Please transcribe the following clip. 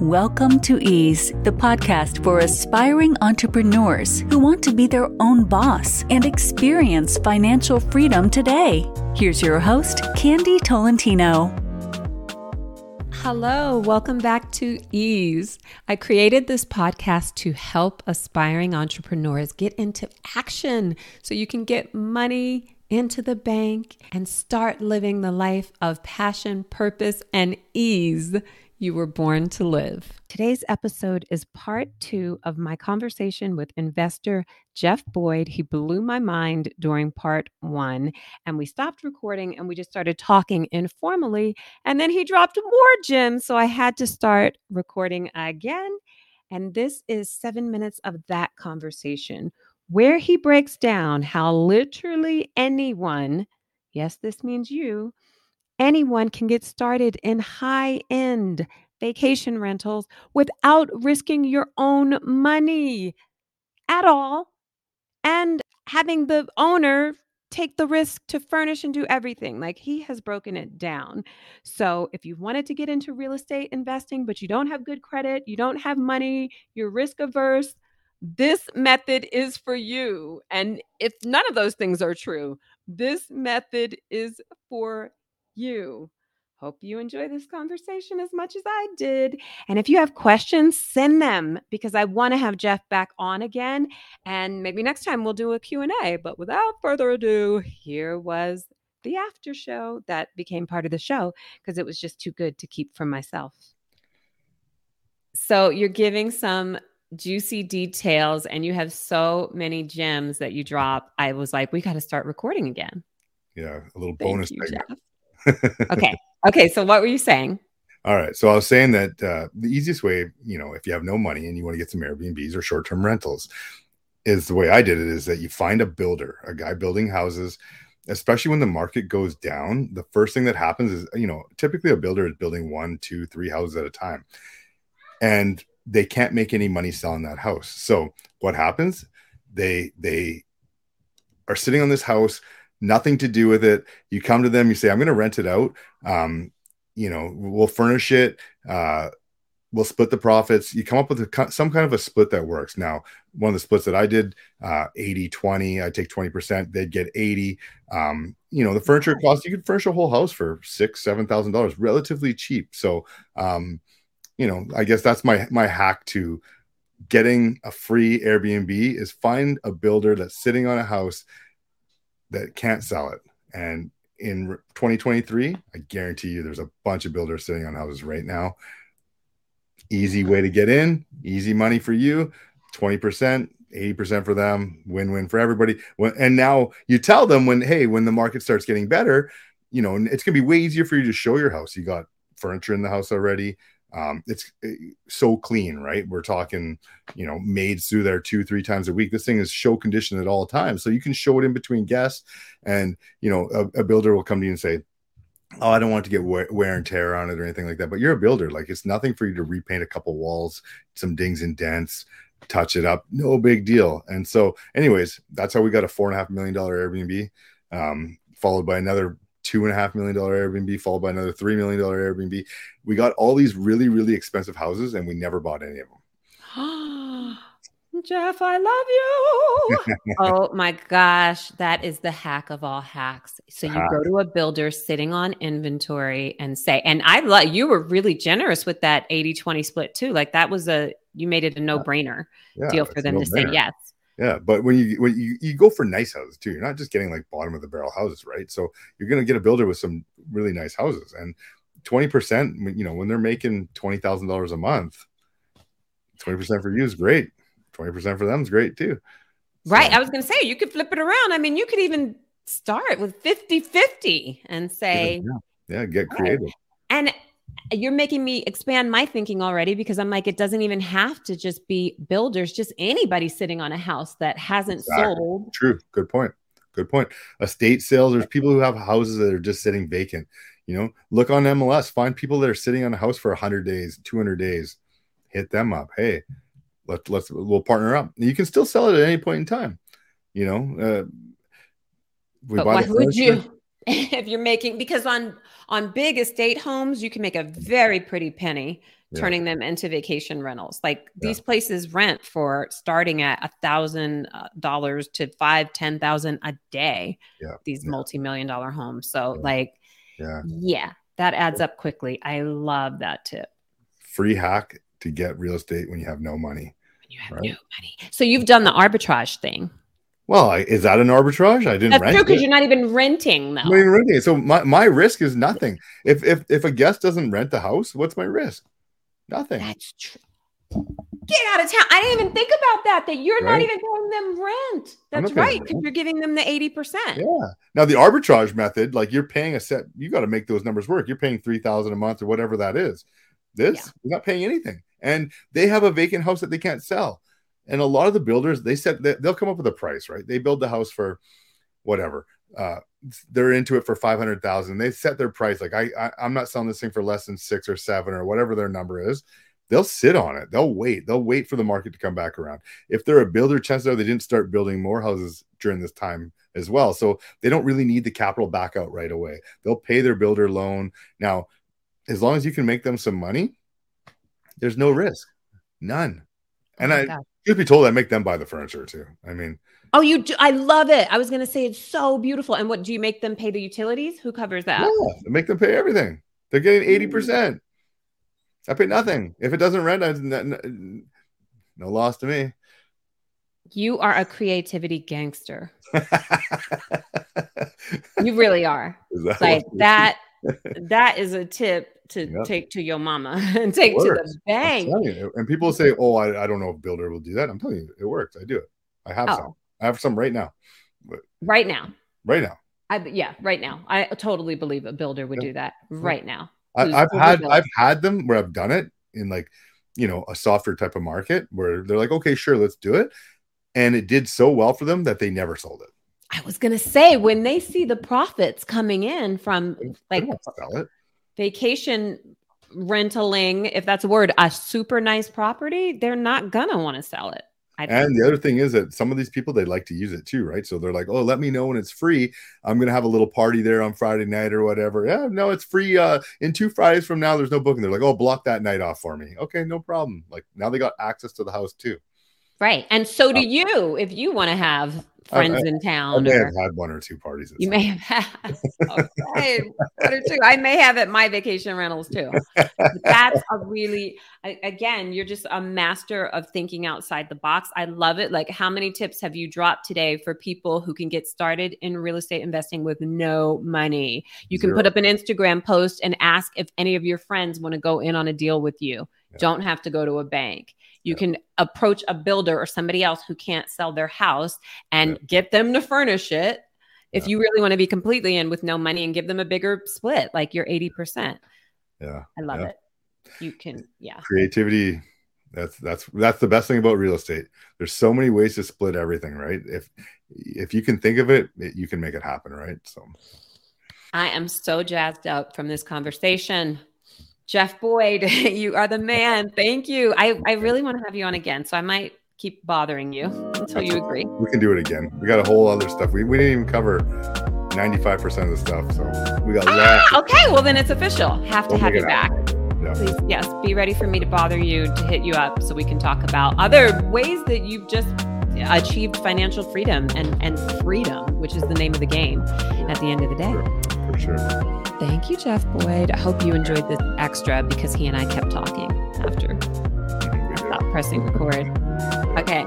Welcome to Eeaze, the podcast for aspiring entrepreneurs who want to be their own boss and experience financial freedom today. Here's your host, Candy Tolentino. Hello, welcome back to Eeaze. I created this podcast to help aspiring entrepreneurs get into action so you can get money into the bank and start living the life of passion, purpose, and ease you were born to live. Today's episode is part two of my conversation with investor Jeff Boyd. He blew my mind during part one, and we stopped recording and we just started talking informally. And then he dropped more gems. So I had to start recording again. And this is seven minutes of that conversation where he breaks down how literally anyone, yes, this means you, anyone can get started in high end vacation rentals without risking your own money at all and having the owner take the risk to furnish and do everything. Like he has broken it down. So if you wanted to get into real estate investing, but you don't have good credit, you don't have money, you're risk averse, this method is for you. And if none of those things are true, this method is for you. Hope you enjoy this conversation as much as I did. And if you have questions, send them because I want to have Jeff back on again and maybe next time we'll do a Q&A. But without further ado, here was the after show that became part of the show because it was just too good to keep for myself. So, you're giving some juicy details and you have so many gems that you drop. I was like, we got to start recording again. Yeah, a little Thank bonus. You, okay. Okay. So what were you saying? All right. So I was saying that uh, the easiest way, you know, if you have no money and you want to get some Airbnbs or short term rentals, is the way I did it is that you find a builder, a guy building houses, especially when the market goes down. The first thing that happens is, you know, typically a builder is building one, two, three houses at a time. And they can't make any money selling that house. So what happens? They they are sitting on this house nothing to do with it. You come to them, you say, I'm going to rent it out. Um, you know, we'll furnish it. Uh, we'll split the profits. You come up with a, some kind of a split that works. Now, one of the splits that I did, uh, 80, 20, I take 20%, they'd get 80. Um, you know, the furniture cost, you could furnish a whole house for six, $7,000, relatively cheap. So, um, you know, I guess that's my, my hack to getting a free Airbnb is find a builder that's sitting on a house that can't sell it. And in 2023, I guarantee you there's a bunch of builders sitting on houses right now. Easy way to get in, easy money for you, 20%, 80% for them, win-win for everybody. And now you tell them when, hey, when the market starts getting better, you know, it's gonna be way easier for you to show your house. You got furniture in the house already um, it's eh, so clean, right? We're talking, you know, maids through there two, three times a week. This thing is show condition at all times, so you can show it in between guests, and you know, a, a builder will come to you and say, "Oh, I don't want to get wear, wear, and tear on it or anything like that." But you're a builder; like it's nothing for you to repaint a couple walls, some dings and dents, touch it up, no big deal. And so, anyways, that's how we got a four and a half million dollar Airbnb, um, followed by another two and a half million dollar Airbnb, followed by another three million dollar Airbnb. We got all these really, really expensive houses and we never bought any of them. Jeff, I love you. oh my gosh, that is the hack of all hacks. So you Hack. go to a builder sitting on inventory and say, and I love you were really generous with that 80 20 split too. Like that was a, you made it a no brainer yeah, deal for them to say yes. Yeah, but when you when you, you go for nice houses too, you're not just getting like bottom of the barrel houses, right? So you're gonna get a builder with some really nice houses, and twenty percent, you know, when they're making twenty thousand dollars a month, twenty percent for you is great. Twenty percent for them is great too. Right. So, I was gonna say you could flip it around. I mean, you could even start with 50-50 and say, yeah, yeah get creative. Right. And you're making me expand my thinking already because I'm like, it doesn't even have to just be builders, just anybody sitting on a house that hasn't exactly. sold. True. Good point. Good point. Estate sales, there's people who have houses that are just sitting vacant. You know, look on MLS, find people that are sitting on a house for 100 days, 200 days, hit them up. Hey, let's, let's, we'll partner up. You can still sell it at any point in time. You know, uh, but why would you? if you're making because on on big estate homes you can make a very pretty penny Yeah. turning them into vacation rentals. Like Yeah. these places rent for starting at a thousand uh, dollars to five, ten thousand a day. Yeah. These Yeah. multi-million dollar homes. So like, Yeah. yeah, that adds up quickly. I love that tip. Free hack to get real estate when you have no money. When you have Right. no money. So you've done the arbitrage thing. Well, is that an arbitrage? I didn't That's rent true because you're not even renting though. I'm not even renting. So my, my risk is nothing. If if if a guest doesn't rent the house, what's my risk? Nothing. That's true. Get out of town. I didn't even think about that. That you're not even paying them rent. That's right. Because you're giving them the 80%. Yeah. Now the arbitrage method, like you're paying a set, you got to make those numbers work. You're paying three thousand a month or whatever that is. This Yeah. you're not paying anything, and they have a vacant house that they can't sell. And a lot of the builders, they said that they'll come up with a price, right? They build the house for whatever. Uh, they're into it for five hundred thousand. They set their price like I, I I'm not selling this thing for less than six or seven or whatever their number is. They'll sit on it. They'll wait. They'll wait for the market to come back around. If they're a builder, chances are they didn't start building more houses during this time as well. So they don't really need the capital back out right away. They'll pay their builder loan. Now, as long as you can make them some money, there's no risk. None. And Oh I gosh. Should be told I make them buy the furniture too. I mean, Oh, you do. I love it. I was going to say it's so beautiful. And what do you make them pay the utilities? Who covers that? yeah, make them pay everything. They're getting 80%. Mm. I pay nothing. If it doesn't rent, I, no, no loss to me. You are a creativity gangster. You really are. That Like that. That is a tip to Yep. take to your mama and take to the bank. you. And people say, "Oh, I, I don't know if builder will do that." I'm telling you, it works. I do it. I have some. Oh, I have some right now. right now. Right now, I, yeah, right now. I totally believe a builder would Yeah. do that right now. I, I've overbuilt. had I've had them where I've done it in like you know a softer type of market where they're like, "Okay, sure, let's do it," and it did so well for them that they never sold it. I was going to say when they see the profits coming in from They like won't sell it. Vacation rentaling, if that's a word, a super nice property, they're not going to want to sell it. And the other thing is that some of these people they like to use it too, right? So they're like, "Oh, let me know when it's free. I'm gonna have a little party there on Friday night or whatever." Yeah, no, it's free. Uh, in two Fridays from now, there's no booking. They're like, "Oh, block that night off for me." Okay, no problem. Like now they got access to the house too. right. And so do Uh, you if you want to have I- friends in I town. may or- have had one or two parties. You may have had. Okay, one or two. I may have at my vacation rentals too. That's a really, again, you're just a master of thinking outside the box. I love it. Like, how many tips have you dropped today for people who can get started in real estate investing with no money? You can Zero. put up an Instagram post and ask if any of your friends want to go in on a deal with you. Yeah. Don't have to go to a bank. You can approach a builder or somebody else who can't sell their house and Yeah. get them to furnish it if Yeah. you really want to be completely in with no money and give them a bigger split, like your 80%. Yeah, I love Yeah. it. You can, yeah. creativity. That's that's that's the best thing about real estate. There's so many ways to split everything, right? If if you can think of it, it you can make it happen, right? So I am so jazzed up from this conversation. Jeff Boyd, you are the man. Thank you. I, I really want to have you on again. So I might keep bothering you until you agree. we can do it again. We got a whole other stuff. We, we didn't even cover 95% of the stuff. So we got lots. Ah, okay. Well, then it's official. Have to We'll have you back. Yeah. Please, yes, be ready for me to bother you, to hit you up so we can talk about other ways that you've just achieved financial freedom and, and freedom, which is the name of the game at the end of the day. For sure. Thank you, Jeff Boyd. I hope you enjoyed this extra because he and I kept talking after We I did. stopped pressing record. Okay.